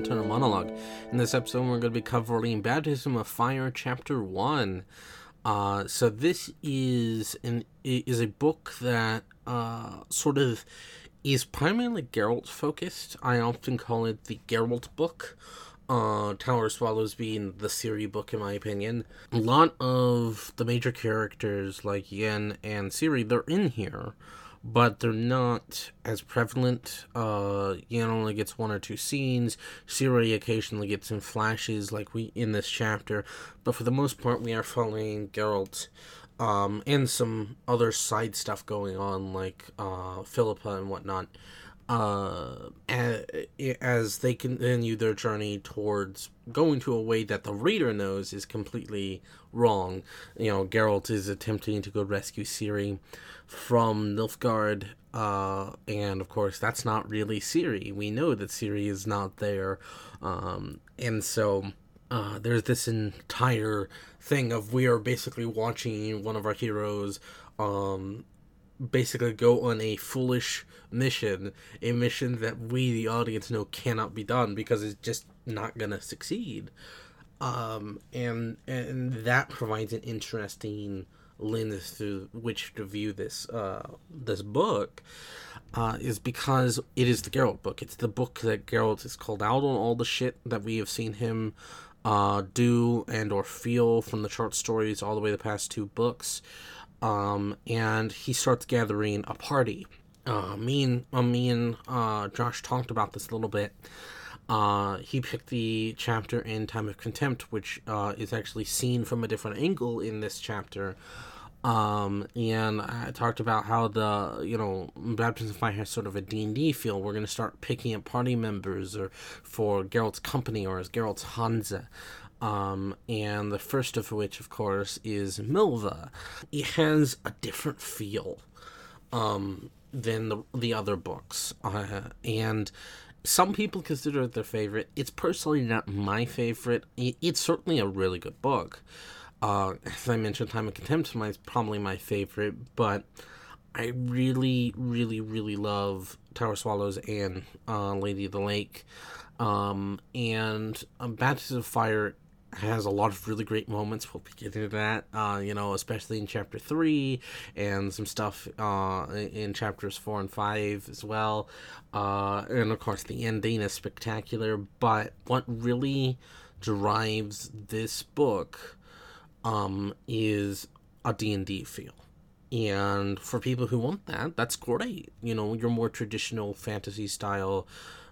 Internal Monologue. In this episode, we're going to be covering Baptism of Fire, Chapter 1. Uh, so this is an is a book that uh, sort of is primarily Geralt focused. I often call it the Geralt book. Uh, Tower of Swallows being the Ciri book, in my opinion. A lot of the major characters, like Yen and Ciri, they're in here but they're not as prevalent. Uh, Yen only gets one or two scenes. Ciri occasionally gets some flashes, like we in this chapter, but for the most part, we are following Geralt. Um, and some other side stuff going on, like uh, Philippa and whatnot, uh, as they continue their journey towards going to a way that the reader knows is completely wrong. You know, Geralt is attempting to go rescue Ciri from Nilfgaard, uh, and of course, that's not really Ciri. We know that Ciri is not there, um, and so uh, there's this entire thing of we are basically watching one of our heroes um, basically go on a foolish mission, a mission that we, the audience, know cannot be done because it's just not gonna succeed. Um, and and that provides an interesting lens through which to view this uh, this book. Uh, is because it is the Geralt book. It's the book that Geralt is called out on all the shit that we have seen him uh, do and or feel from the short stories all the way the past two books. Um, and he starts gathering a party. Uh, me and uh, me and uh, Josh talked about this a little bit. Uh, he picked the chapter in Time of Contempt, which uh, is actually seen from a different angle in this chapter. Um, and I talked about how the, you know, Baptism Fire has sort of a D&D feel. We're going to start picking up party members or for Geralt's company or as Geralt's Hansa. Um, and the first of which, of course, is Milva. It has a different feel um, than the the other books, uh, and some people consider it their favorite. It's personally not my favorite. It's certainly a really good book. Uh, as I mentioned, Time of Contempt is probably my favorite, but I really, really, really love Tower Swallows and uh, Lady of the Lake. Um, and um, Baptism of Fire has a lot of really great moments. We'll be getting to that, uh, you know, especially in chapter three and some stuff uh, in chapters four and five as well. Uh, and of course, the ending is spectacular. But what really drives this book um, is a D&D feel. And for people who want that, that's great. You know, your more traditional fantasy style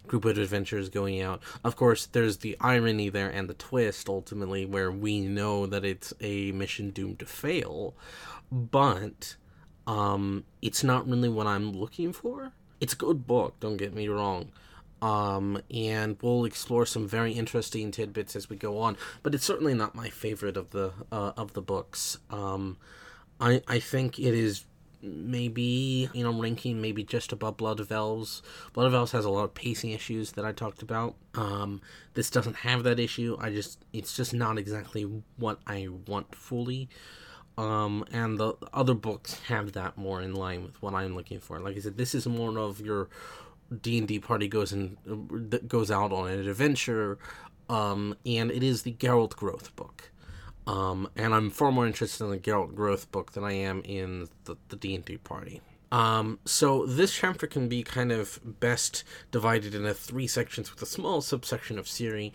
group of adventurers going out. Of course, there's the irony there and the twist ultimately where we know that it's a mission doomed to fail, but um, it's not really what I'm looking for. It's a good book, don't get me wrong. Um, and we'll explore some very interesting tidbits as we go on, but it's certainly not my favorite of the uh, of the books. Um, I I think it is maybe you know ranking maybe just above blood of elves. Blood of elves has a lot of pacing issues that i talked about. Um this doesn't have that issue. I just it's just not exactly what i want fully. Um and the other books have that more in line with what i'm looking for. Like i said this is more of your d&d party goes and that goes out on an adventure. Um and it is the geralt growth book um, and I'm far more interested in the Geralt Growth book than I am in the, the D&D party. Um, so this chapter can be kind of best divided into three sections with a small subsection of Ciri.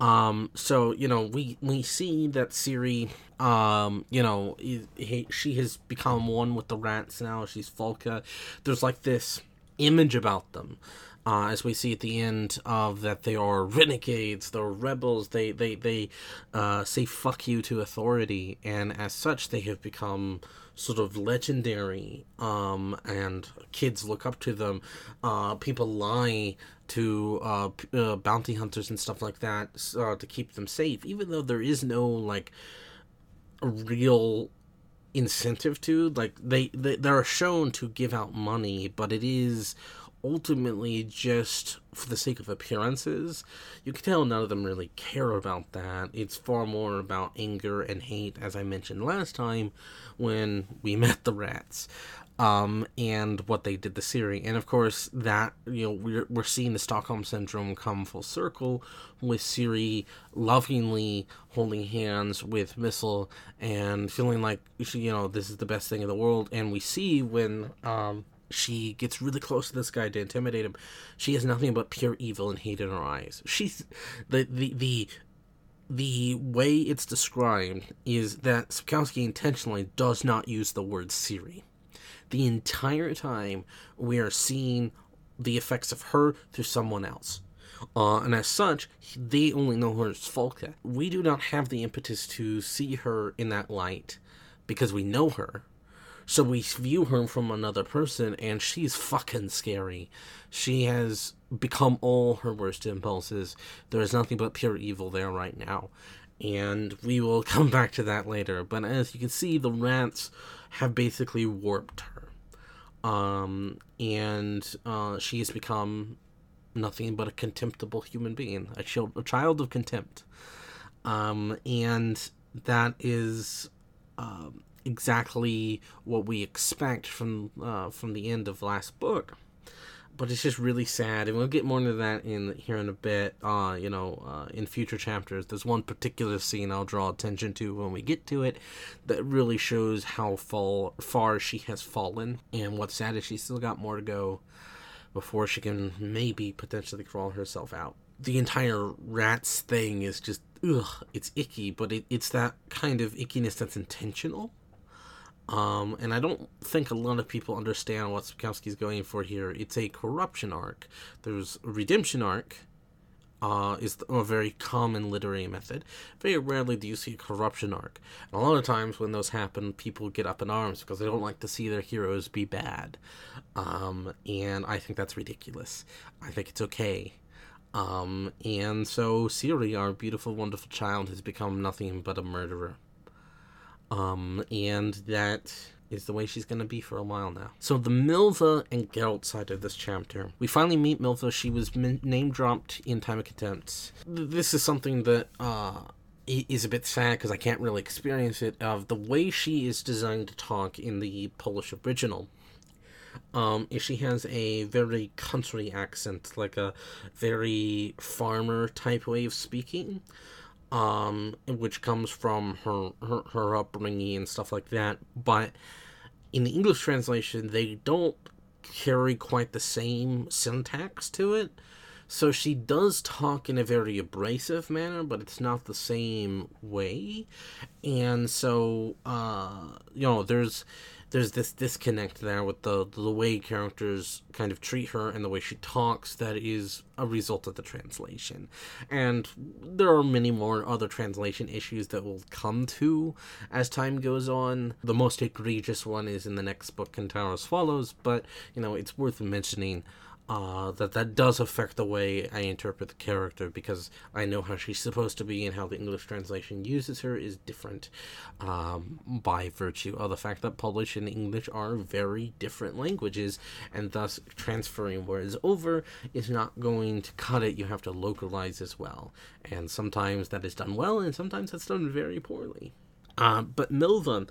Um, so you know we we see that Ciri, um, you know, he, he, she has become one with the rats now. She's Falka. There's like this image about them uh, as we see at the end of that they are renegades, they're rebels, they they they uh, say fuck you to authority, and as such they have become sort of legendary. Um, and kids look up to them. Uh, people lie to uh, uh, bounty hunters and stuff like that uh, to keep them safe, even though there is no like real incentive to like they, they they're shown to give out money but it is ultimately just for the sake of appearances. You can tell none of them really care about that. It's far more about anger and hate, as I mentioned last time when we met the rats. um, and what they did to Ciri. And of course, that, you know, we're, we're seeing the Stockholm Syndrome come full circle with Ciri lovingly holding hands with Mistle and feeling like, you know, this is the best thing in the world. And we see when, um, she gets really close to this guy to intimidate him. She has nothing but pure evil and hate in her eyes. She's the the the the way it's described is that Sapkowski intentionally does not use the word Ciri. the entire time we are seeing the effects of her through someone else. Uh, and as such, they only know her as Falka. We do not have the impetus to see her in that light because we know her. So we view her from another person, and she's fucking scary. She has become all her worst impulses. There is nothing but pure evil there right now. And we will come back to that later. But as you can see, the rats have basically warped her um, and uh, she has become nothing but a contemptible human being, a child, a child of contempt, um, and that is um, exactly what we expect from uh, from the end of last book but it's just really sad, and we'll get more into that in here in a bit. Uh, you know, uh, in future chapters, there's one particular scene I'll draw attention to when we get to it that really shows how fall, far she has fallen, and what's sad is she's still got more to go before she can maybe potentially crawl herself out. The entire rats thing is just ugh, it's icky, but it, it's that kind of ickiness that's intentional um, and I don't think a lot of people understand what Sapkowski's going for here. It's a corruption arc. There's a redemption arc, uh, is a very common literary method. Very rarely do you see a corruption arc. And a lot of times when those happen, people get up in arms because they don't like to see their heroes be bad. Um, and I think that's ridiculous. I think it's okay. Um, and so Ciri, our beautiful, wonderful child, has become nothing but a murderer. Um, and that is the way she's going to be for a while now. So the Milva and Geralt side of this chapter, we finally meet Milva. She was name dropped in Time of Contempt. This is something that uh, is a bit sad because I can't really experience it. Of the way she is designed to talk in the Polish original. Um, she has a very country accent, like a very farmer type way of speaking um, which comes from her, her her upbringing and stuff like that. But in the English translation, they don't carry quite the same syntax to it. So she does talk in a very abrasive manner, but it's not the same way. And so, uh, you know, there's there's this disconnect there with the the way characters kind of treat her and the way she talks that is a result of the translation. And there are many more other translation issues that will come to as time goes on. The most egregious one is in the next book Kentaro Swallows but you know it's worth mentioning uh, that that does affect the way I interpret the character because I know how she's supposed to be and how the English translation uses her is different um, by virtue of the fact that Polish and English are very different languages and thus transferring words over is not going to cut it. You have to localize as well. And sometimes that is done well and sometimes that's done very poorly. Uh, but Milva,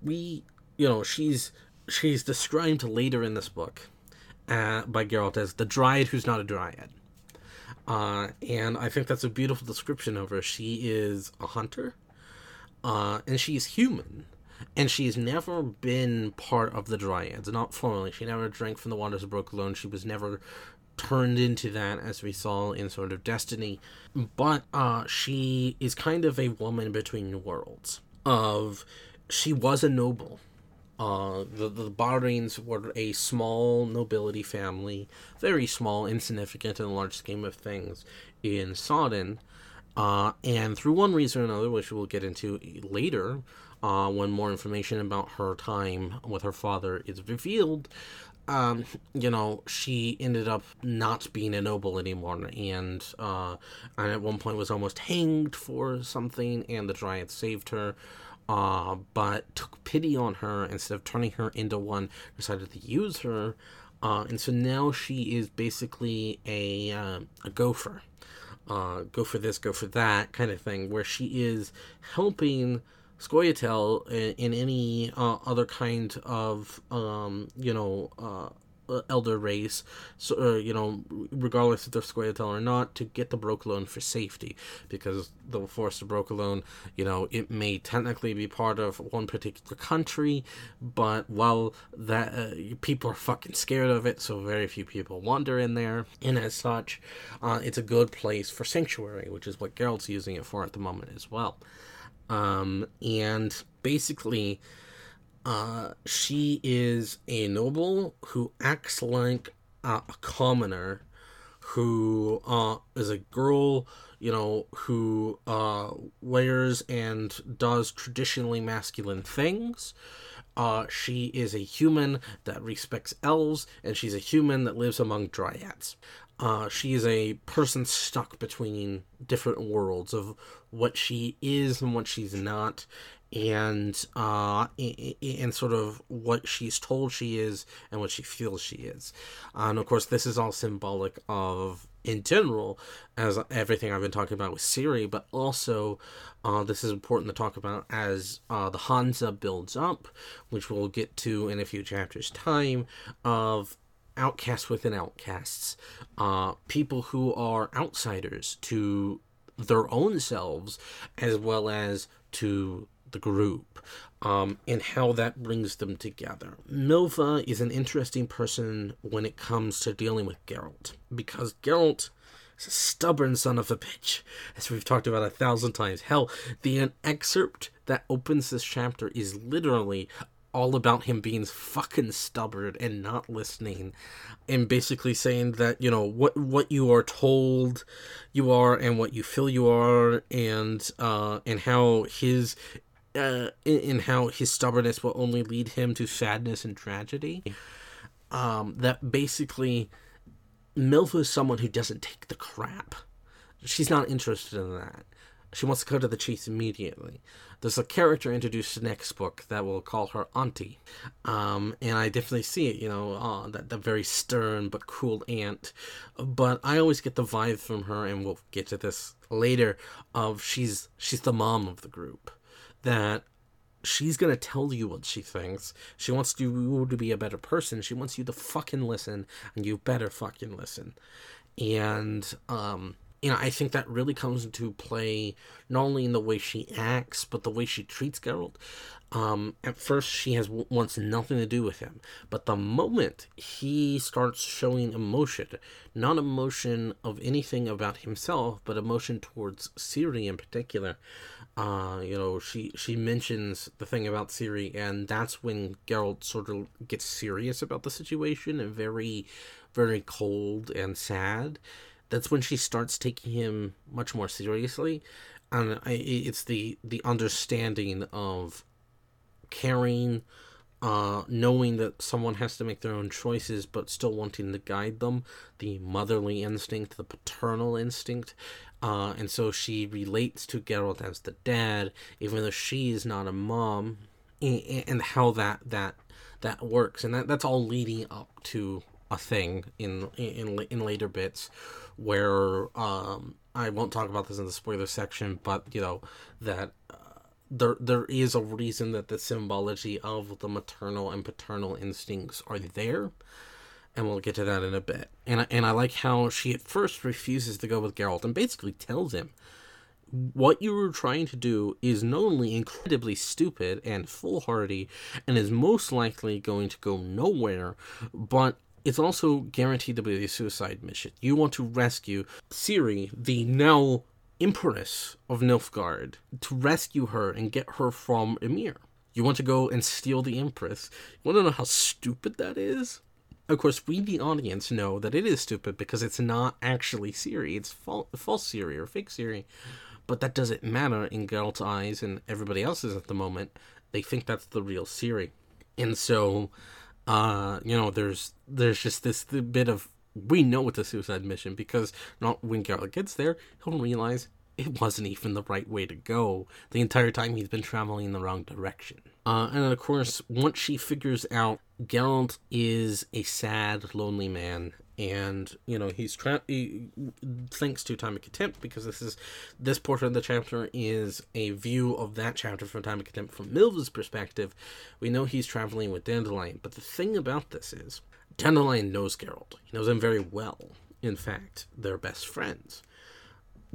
we, you know, she's she's described later in this book uh, by Geralt as the Dryad who's not a Dryad. Uh, and I think that's a beautiful description of her. She is a hunter, uh, and she's human, and she's never been part of the Dryads, not formally. She never drank from the waters of Brokilon. She was never turned into that, as we saw in Sword of Destiny. But uh, she is kind of a woman between worlds. Of she was a noble uh, the the Barrings were a small nobility family, very small, insignificant in the large scheme of things in Sodden. Uh, and through one reason or another, which we'll get into later, uh, when more information about her time with her father is revealed, um, you know, she ended up not being a noble anymore, and uh, and at one point was almost hanged for something, and the Dryad saved her uh, but took pity on her instead of turning her into one, decided to use her. Uh, and so now she is basically a, uh, a gopher. Uh, go for this, go for that kind of thing, where she is helping Scoia'tael in, in any uh, other kind of um, you know uh, elder race, so uh, you know, regardless if they're Scoia'tael or not, to get the Brokilon for safety, because the Forest of Brokilon, you know, it may technically be part of one particular country, but while that uh, people are fucking scared of it, so very few people wander in there, and as such, uh, it's a good place for sanctuary, which is what Geralt's using it for at the moment as well. Um, and basically, uh, she is a noble who acts like a commoner, who uh, is a girl, you know, who uh, wears and does traditionally masculine things. Uh, she is a human that respects elves, and she's a human that lives among dryads. Uh, she is a person stuck between different worlds of what she is and what she's not, and uh and sort of what she's told she is and what she feels she is. And of course this is all symbolic of in general as everything i've been talking about with Ciri, but also uh, this is important to talk about as uh, the hansa builds up which we'll get to in a few chapters time of outcasts within outcasts uh, people who are outsiders to their own selves as well as to the group um, and how that brings them together. Milva is an interesting person when it comes to dealing with Geralt because Geralt is a stubborn son of a bitch, as we've talked about a thousand times. Hell, the excerpt that opens this chapter is literally all about him being fucking stubborn and not listening and basically saying that you know what what you are told you are and what you feel you are and uh and how his uh, in, in, how his stubbornness will only lead him to sadness and tragedy. Um, that basically, Milva is someone who doesn't take the crap. She's not interested in that. She wants to go to the chase immediately. There's a character introduced in the next book that will call her Auntie. Um, and I definitely see it, you know, uh, that, that very stern but cool aunt. But I always get the vibe from her, and we'll get to this later, of she's she's the mom of the group that she's gonna tell you what she thinks. She wants you to be a better person. She wants you to fucking listen, and you better fucking listen. And um, you know, I think that really comes into play not only in the way she acts, but the way she treats Geralt. Um, at first, she has wants nothing to do with him, but the moment he starts showing emotion, not emotion of anything about himself, but emotion towards Ciri in particular, uh, you know, she she mentions the thing about Ciri, and that's when Geralt sort of gets serious about the situation and very, very cold and sad. That's when she starts taking him much more seriously, and I, it's the the understanding of caring, uh, knowing that someone has to make their own choices, but still wanting to guide them, the motherly instinct, the paternal instinct, uh, and so she relates to Geralt as the dad, even though she is not a mom, and how that that that works, and that that's all leading up to a thing in in in later bits where um, I won't talk about this in the spoiler section, but you know that uh, there there is a reason that the symbology of the maternal and paternal instincts are there and we'll get to that in a bit. And I, and I like how she at first refuses to go with Geralt and basically tells him what you were trying to do is not only incredibly stupid and foolhardy and is most likely going to go nowhere, but it's also guaranteed to be a suicide mission. You want to rescue Ciri, the now Empress of Nilfgaard, to rescue her and get her from Emir. You want to go and steal the Empress. You want to know how stupid that is? Of course, we, the audience, know that it is stupid because it's not actually Ciri. It's false, false Ciri or fake Ciri. But that doesn't matter in Geralt's eyes and everybody else's at the moment. They think that's the real Ciri. And so, uh, you know, there's there's just this bit of we know it's a suicide mission because not when Geralt gets there, he'll realize it wasn't even the right way to go. The entire time he's been traveling in the wrong direction. Uh, and of course, once she figures out Geralt is a sad, lonely man, and you know he's tra- he, thanks to time of contempt because this is this portion of the chapter is a view of that chapter from time of contempt from Milva's perspective. We know he's traveling with dandelion but the thing about this is dandelion knows Geralt. He knows him very well. In fact they're best friends.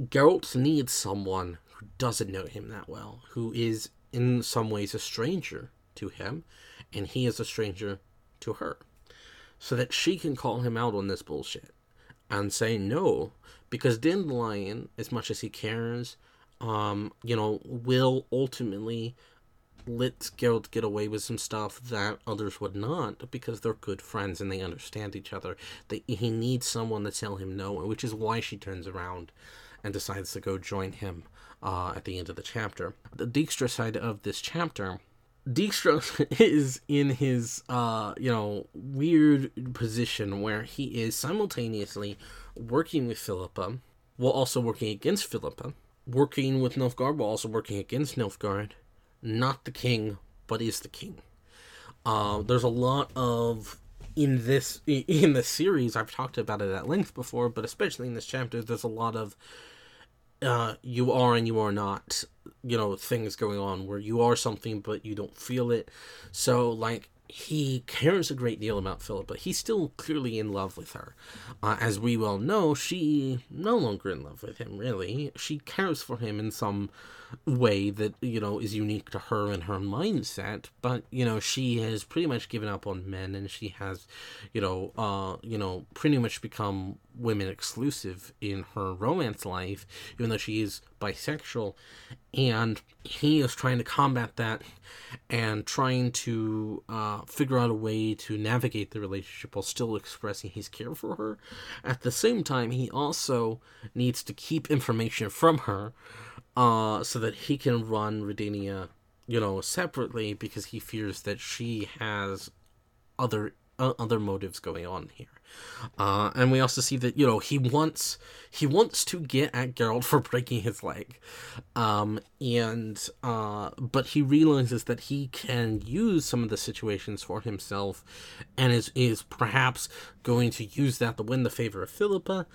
Geralt needs someone who doesn't know him that well who is in some ways a stranger to him and he is a stranger to her so that she can call him out on this bullshit and say no because Dandelion, as much as he cares, um, you know, will ultimately let Geralt get away with some stuff that others would not because they're good friends and they understand each other. They, he needs someone to tell him no, which is why she turns around and decides to go join him uh, at the end of the chapter. The Dijkstra side of this chapter Dijkstra is in his uh you know weird position where he is simultaneously working with Philippa while also working against Philippa, working with Nilfgaard while also working against Nilfgaard, not the king, but is the king. Uh, there's a lot of in this in the series I've talked about it at length before, but especially in this chapter, there's a lot of uh, you are and you are not, you know, things going on where you are something but you don't feel it. So, like, he cares a great deal about Philip, but he's still clearly in love with her. Uh, as we well know, she no longer in love with him. Really, she cares for him in some way that you know is unique to her and her mindset. But you know, she has pretty much given up on men, and she has, you know, uh, you know, pretty much become women exclusive in her romance life, even though she is bisexual. And he is trying to combat that and trying to uh, figure out a way to navigate the relationship while still expressing his care for her. At the same time, he also needs to keep information from her uh, so that he can run Redania, you know, separately because he fears that she has other uh, other motives going on here. Uh, and we also see that you know he wants he wants to get at Geralt for breaking his leg, um, and uh, but he realizes that he can use some of the situations for himself, and is is perhaps going to use that to win the favor of Philippa.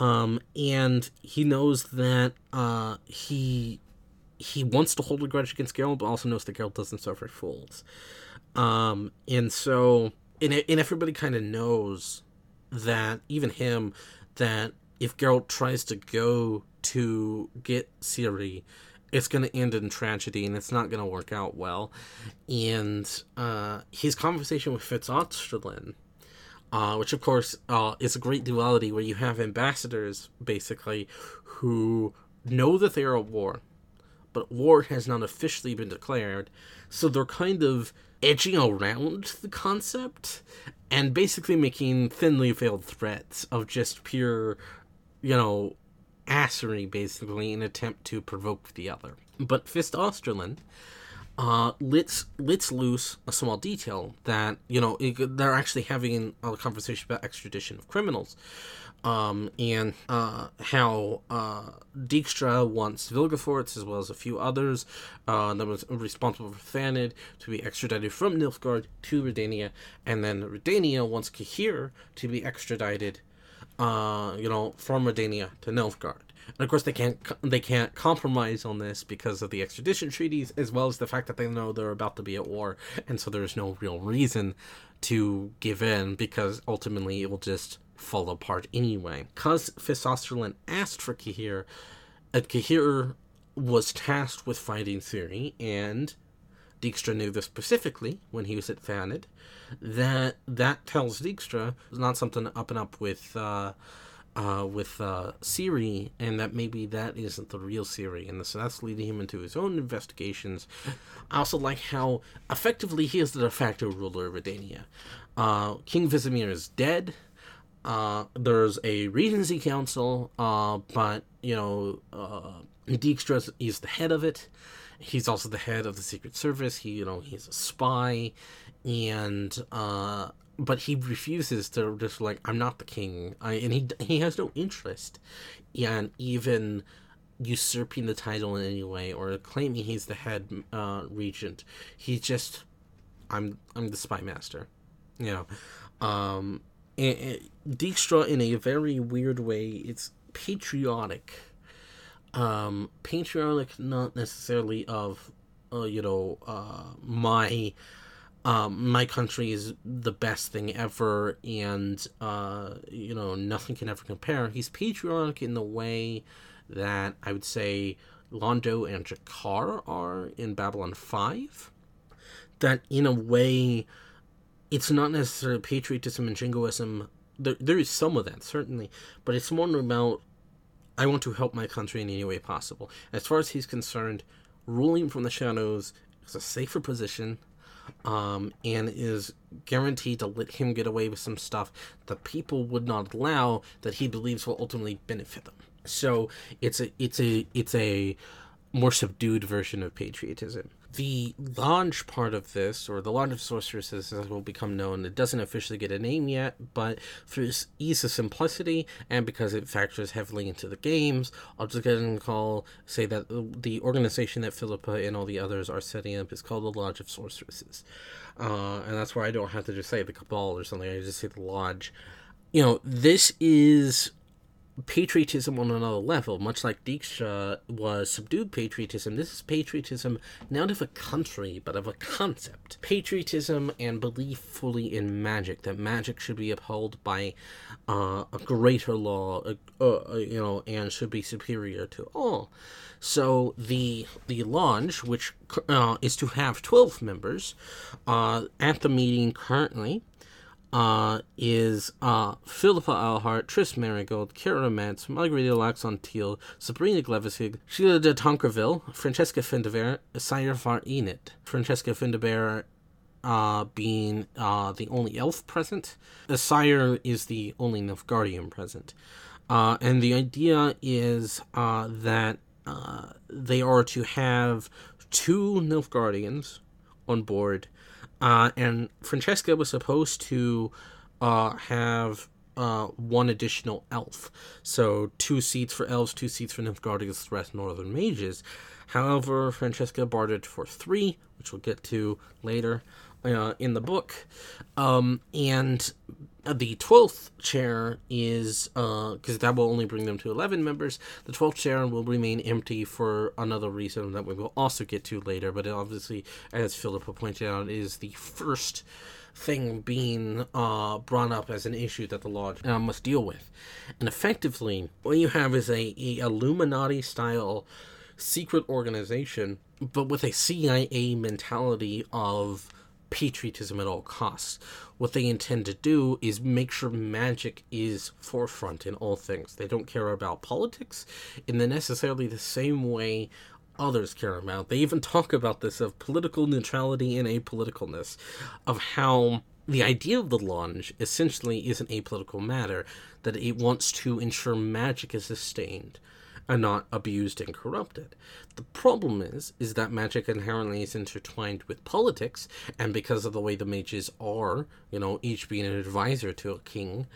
Um, and he knows that uh, he he wants to hold a grudge against Geralt, but also knows that Geralt doesn't suffer fools. Um, and so and, and everybody kind of knows that even him that if Geralt tries to go to get Ciri, it's going to end in tragedy and it's not going to work out well. And uh, his conversation with Fitz Oesterlen, uh, which of course uh, is a great duality where you have ambassadors basically who know that they are at war, but war has not officially been declared, so they're kind of edging around the concept and basically making thinly veiled threats of just pure, you know, assery, basically, in an attempt to provoke the other. But Fitz Oesterlen uh, lets lets loose a small detail that you know it, they're actually having a conversation about extradition of criminals, um, and uh, how uh, Dijkstra wants Vilgefortz as well as a few others uh, that was responsible for Thanedd to be extradited from Nilfgaard to Redania, and then Redania wants Cahir to be extradited, uh, you know, from Redania to Nilfgaard. And of course, they can't they can't compromise on this because of the extradition treaties, as well as the fact that they know they're about to be at war, and so there's no real reason to give in because ultimately it will just fall apart anyway. Because Fitz Oesterlen asked for Cahir, uh, Cahir was tasked with fighting Ciri, and Dijkstra knew this specifically when he was at Thanedd, that that tells Dijkstra it's not something up and up with uh, uh, with uh, Ciri, and that maybe that isn't the real Ciri, and so that's leading him into his own investigations. I also like how effectively he is the de facto ruler of Redania. Uh, King Vizimir is dead. Uh, there's a Regency Council, uh, but you know, uh, Dijkstra is the head of it. He's also the head of the Secret Service. He, you know, he's a spy, and uh, but he refuses to just like I'm not the king, I, and he he has no interest in even usurping the title in any way or claiming he's the head uh, regent. He just I'm I'm the spy master, you know. Um, Dijkstra, in a very weird way, it's patriotic. Um, patriotic, not necessarily of, uh, you know, uh, my, um, my country is the best thing ever, and uh, you know, nothing can ever compare. He's patriotic in the way that I would say Londo and G'Kar are in Babylon Five. That in a way, it's not necessarily patriotism and jingoism. There, there is some of that certainly, but it's more about I want to help my country in any way possible. As far as he's concerned, ruling from the shadows is a safer position, um, and is guaranteed to let him get away with some stuff that people would not allow that he believes will ultimately benefit them. So it's a it's a it's a more subdued version of patriotism the lodge part of this, or the lodge of sorceresses, as will become known, it doesn't officially get a name yet, but for ease of simplicity and because it factors heavily into the games, I'll just go ahead and call say that the organization that Philippa and all the others are setting up is called the Lodge of Sorceresses, uh, and that's where I don't have to just say the Cabal or something. I just say the Lodge. You know, this is patriotism on another level, much like Dijkstra was subdued patriotism. This is patriotism not of a country, but of a concept. Patriotism and belief fully in magic, that magic should be upheld by uh, a greater law, uh, uh, you know, and should be superior to all. So the the lodge, which uh, is to have twelve members, uh, at the meeting currently uh, is uh, Philippa Eilhart, Triss Merigold, Keira Metz, Margarita Laux-Antille, Sabrina Glevissig, Sheala de Tancarville, Francesca Findabair, Sire var Anahid. Francesca Findabair uh, being uh, the only elf present. The Sire is the only Nilfgaardian present. Uh, and the idea is uh, that uh, they are to have two Nilfgaardians on board uh, and Francesca was supposed to uh, have uh, one additional elf. So two seats for elves, two seats for Nilfgaardians, the rest Northern mages. However, Francesca bartered for three, which we'll get to later uh, in the book. Um, and the 12th chair is because uh, that will only bring them to 11 members the 12th chair will remain empty for another reason that we will also get to later but obviously as philippa pointed out is the first thing being uh, brought up as an issue that the lodge uh, must deal with and effectively what you have is a, a illuminati style secret organization but with a cia mentality of patriotism at all costs. What they intend to do is make sure magic is forefront in all things. They don't care about politics in the necessarily the same way others care about. They even talk about this of political neutrality and apoliticalness, of how the idea of the Lodge essentially is an apolitical matter, that it wants to ensure magic is sustained and not abused and corrupted. The problem is, is that magic inherently is intertwined with politics, and because of the way the mages are, you know, each being an advisor to a king,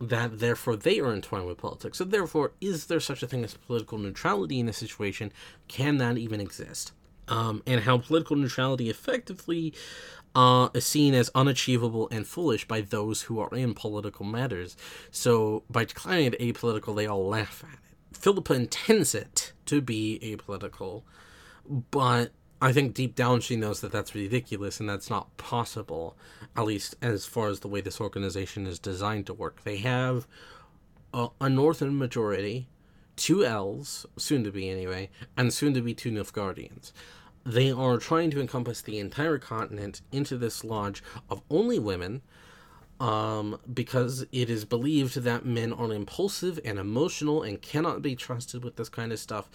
that therefore they are entwined with politics. So therefore, is there such a thing as political neutrality in a situation? Can that even exist? Um, and how political neutrality effectively uh, is seen as unachievable and foolish by those who are in political matters. So by declaring it apolitical, they all laugh at. Philippa intends it to be apolitical, but I think deep down she knows that that's ridiculous and that's not possible, at least as far as the way this organization is designed to work. They have a, a northern majority, two elves, soon to be anyway, and soon to be two Nilfgaardians. They are trying to encompass the entire continent into this lodge of only women um, because it is believed that men are impulsive and emotional and cannot be trusted with this kind of stuff.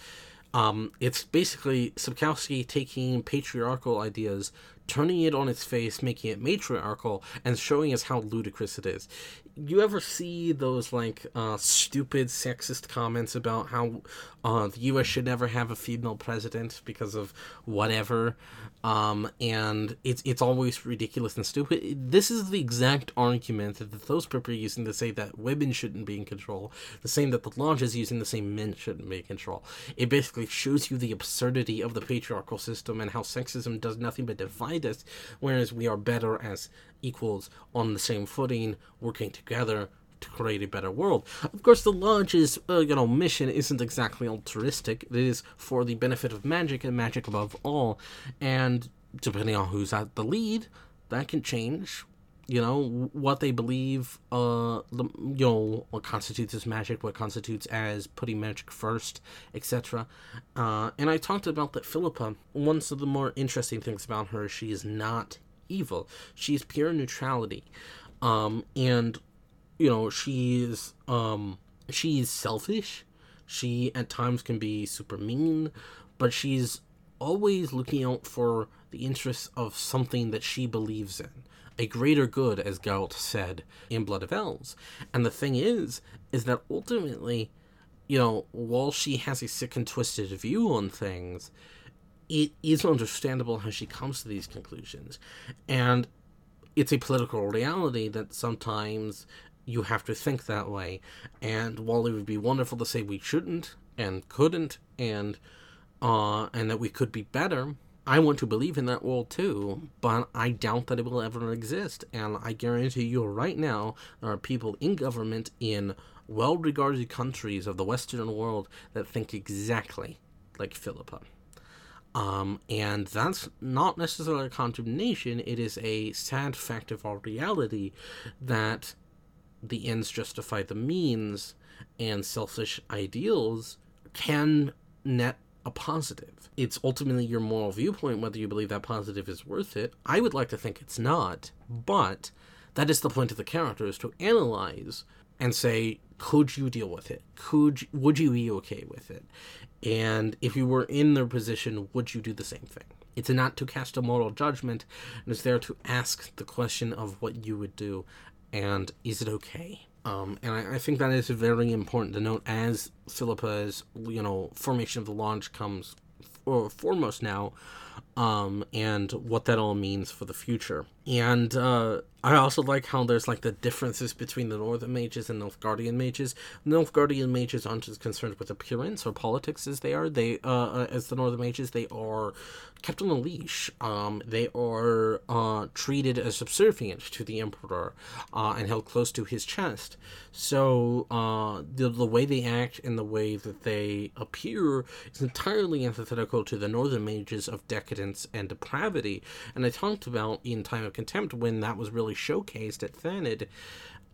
Um, it's basically Sapkowski taking patriarchal ideas, turning it on its face, making it matriarchal, and showing us how ludicrous it is. You ever see those like uh, stupid sexist comments about how uh, the U.S. should never have a female president because of whatever? um, and it's it's always ridiculous and stupid. This is the exact argument that those people are using to say that women shouldn't be in control. The same that the lodge is using to say men shouldn't be in control. It basically shows you the absurdity of the patriarchal system and how sexism does nothing but divide us, whereas we are better as equals on the same footing, working together to create a better world. Of course, the lodge's uh, you know mission isn't exactly altruistic. It is for the benefit of magic and magic above all, and depending on who's at the lead, that can change you know what they believe uh you know what constitutes as magic what constitutes as putting magic first etc uh and i talked about that philippa one of the more interesting things about her she is not evil. She's pure neutrality. Um and you know she's um she's selfish. She at times can be super mean but she's always looking out for the interests of something that she believes in a greater good, as Geralt said in Blood of Elves. And the thing is, is that ultimately, you know, while she has a sick and twisted view on things, it is understandable how she comes to these conclusions. And it's a political reality that sometimes you have to think that way. And while it would be wonderful to say we shouldn't and couldn't and uh, and that we could be better, I want to believe in that world too, but I doubt that it will ever exist. And I guarantee you right now, there are people in government in well regarded countries of the Western world that think exactly like Philippa. Um, and that's not necessarily a condemnation, it is a sad fact of our reality that the ends justify the means and selfish ideals can net a positive. It's ultimately your moral viewpoint whether you believe that positive is worth it. I would like to think it's not, but that is the point of the character is to analyze and say, could you deal with it? Could would you be okay with it? And if you were in their position, would you do the same thing? It's not to cast a moral judgment, it's there to ask the question of what you would do, and is it okay? Um, and I, I, think that is very important to note as Philippa's, you know, formation of the lodge comes for, foremost now, um, and what that all means for the future. And uh, I also like how there's like the differences between the Northern mages and Nilfgaardian mages. Nilfgaardian mages aren't as concerned with appearance or politics as they are. They, uh, uh as the Northern mages, they are kept on a leash. Um, they are uh, treated as subservient to the emperor uh, and held close to his chest. So uh, the the way they act and the way that they appear is entirely antithetical to the Northern mages of decadence and depravity. And I talked about in Time of Contempt when that was really showcased at Thanedd.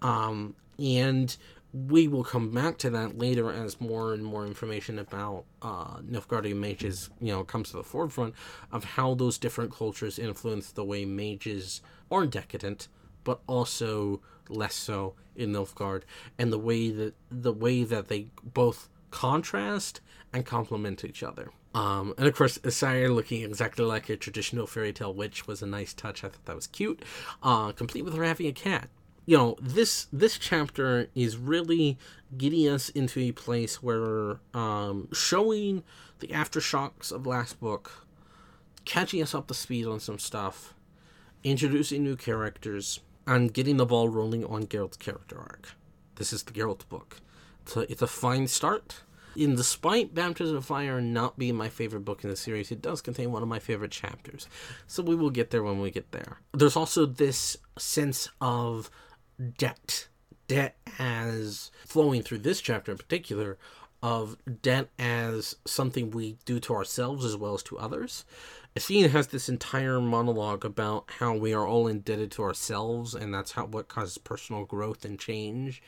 Um, and we will come back to that later as more and more information about uh, Nilfgaardian mages, you know, comes to the forefront of how those different cultures influence the way mages are decadent, but also less so in Nilfgaard, and the way that the way that they both contrast and complement each other. Um, and of course, Isaiah looking exactly like a traditional fairy tale witch was a nice touch. I thought that was cute. Uh, complete with her having a cat. You know, this this chapter is really getting us into a place where um, showing the aftershocks of last book, catching us up to speed on some stuff, introducing new characters, and getting the ball rolling on Geralt's character arc. This is the Geralt book. It's a, it's a fine start in despite Baptism of Fire not being my favorite book in the series, it does contain one of my favorite chapters. So we will get there when we get there. There's also this sense of debt. Debt as flowing through this chapter in particular, of debt as something we do to ourselves as well as to others. Athena has this entire monologue about how we are all indebted to ourselves, and that's how what causes personal growth and change.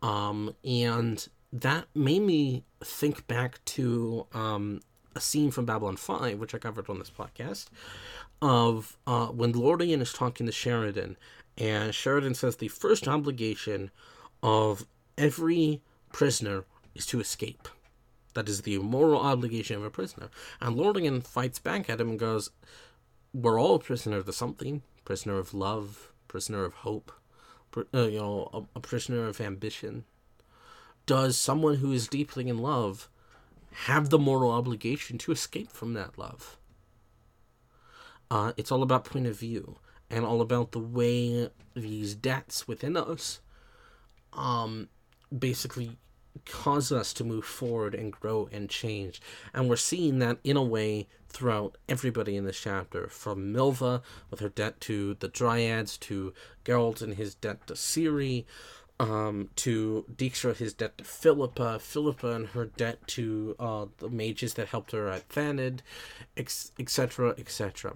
Um, and that made me think back to um, a scene from Babylon 5, which I covered on this podcast, of uh, when Lorien is talking to Sheridan, and Sheridan says the first obligation of every prisoner is to escape. That is the moral obligation of a prisoner. And Lorien fights back at him and goes, We're all a prisoner of something prisoner of love, prisoner of hope, uh, you know, a, a prisoner of ambition, does someone who is deeply in love have the moral obligation to escape from that love? Uh, it's all about point of view and all about the way these debts within us um, basically cause us to move forward and grow and change. And we're seeing that in a way throughout everybody in this chapter, from Milva with her debt to the Dryads, to Geralt and his debt to Ciri, um, to Dijkstra his debt to Philippa, Philippa and her debt to uh, the mages that helped her at Thanedd, etc., etc.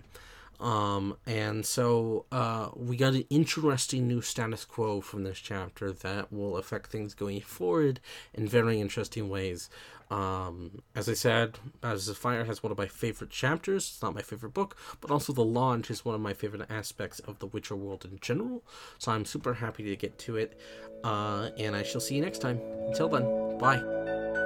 Um, and so uh, we got an interesting new status quo from this chapter that will affect things going forward in very interesting ways. Um, as I said, Baptism of Fire has one of my favorite chapters. It's not my favorite book, but also the Lodge is one of my favorite aspects of the Witcher world in general. So I'm super happy to get to it. Uh, and I shall see you next time. Until then, bye.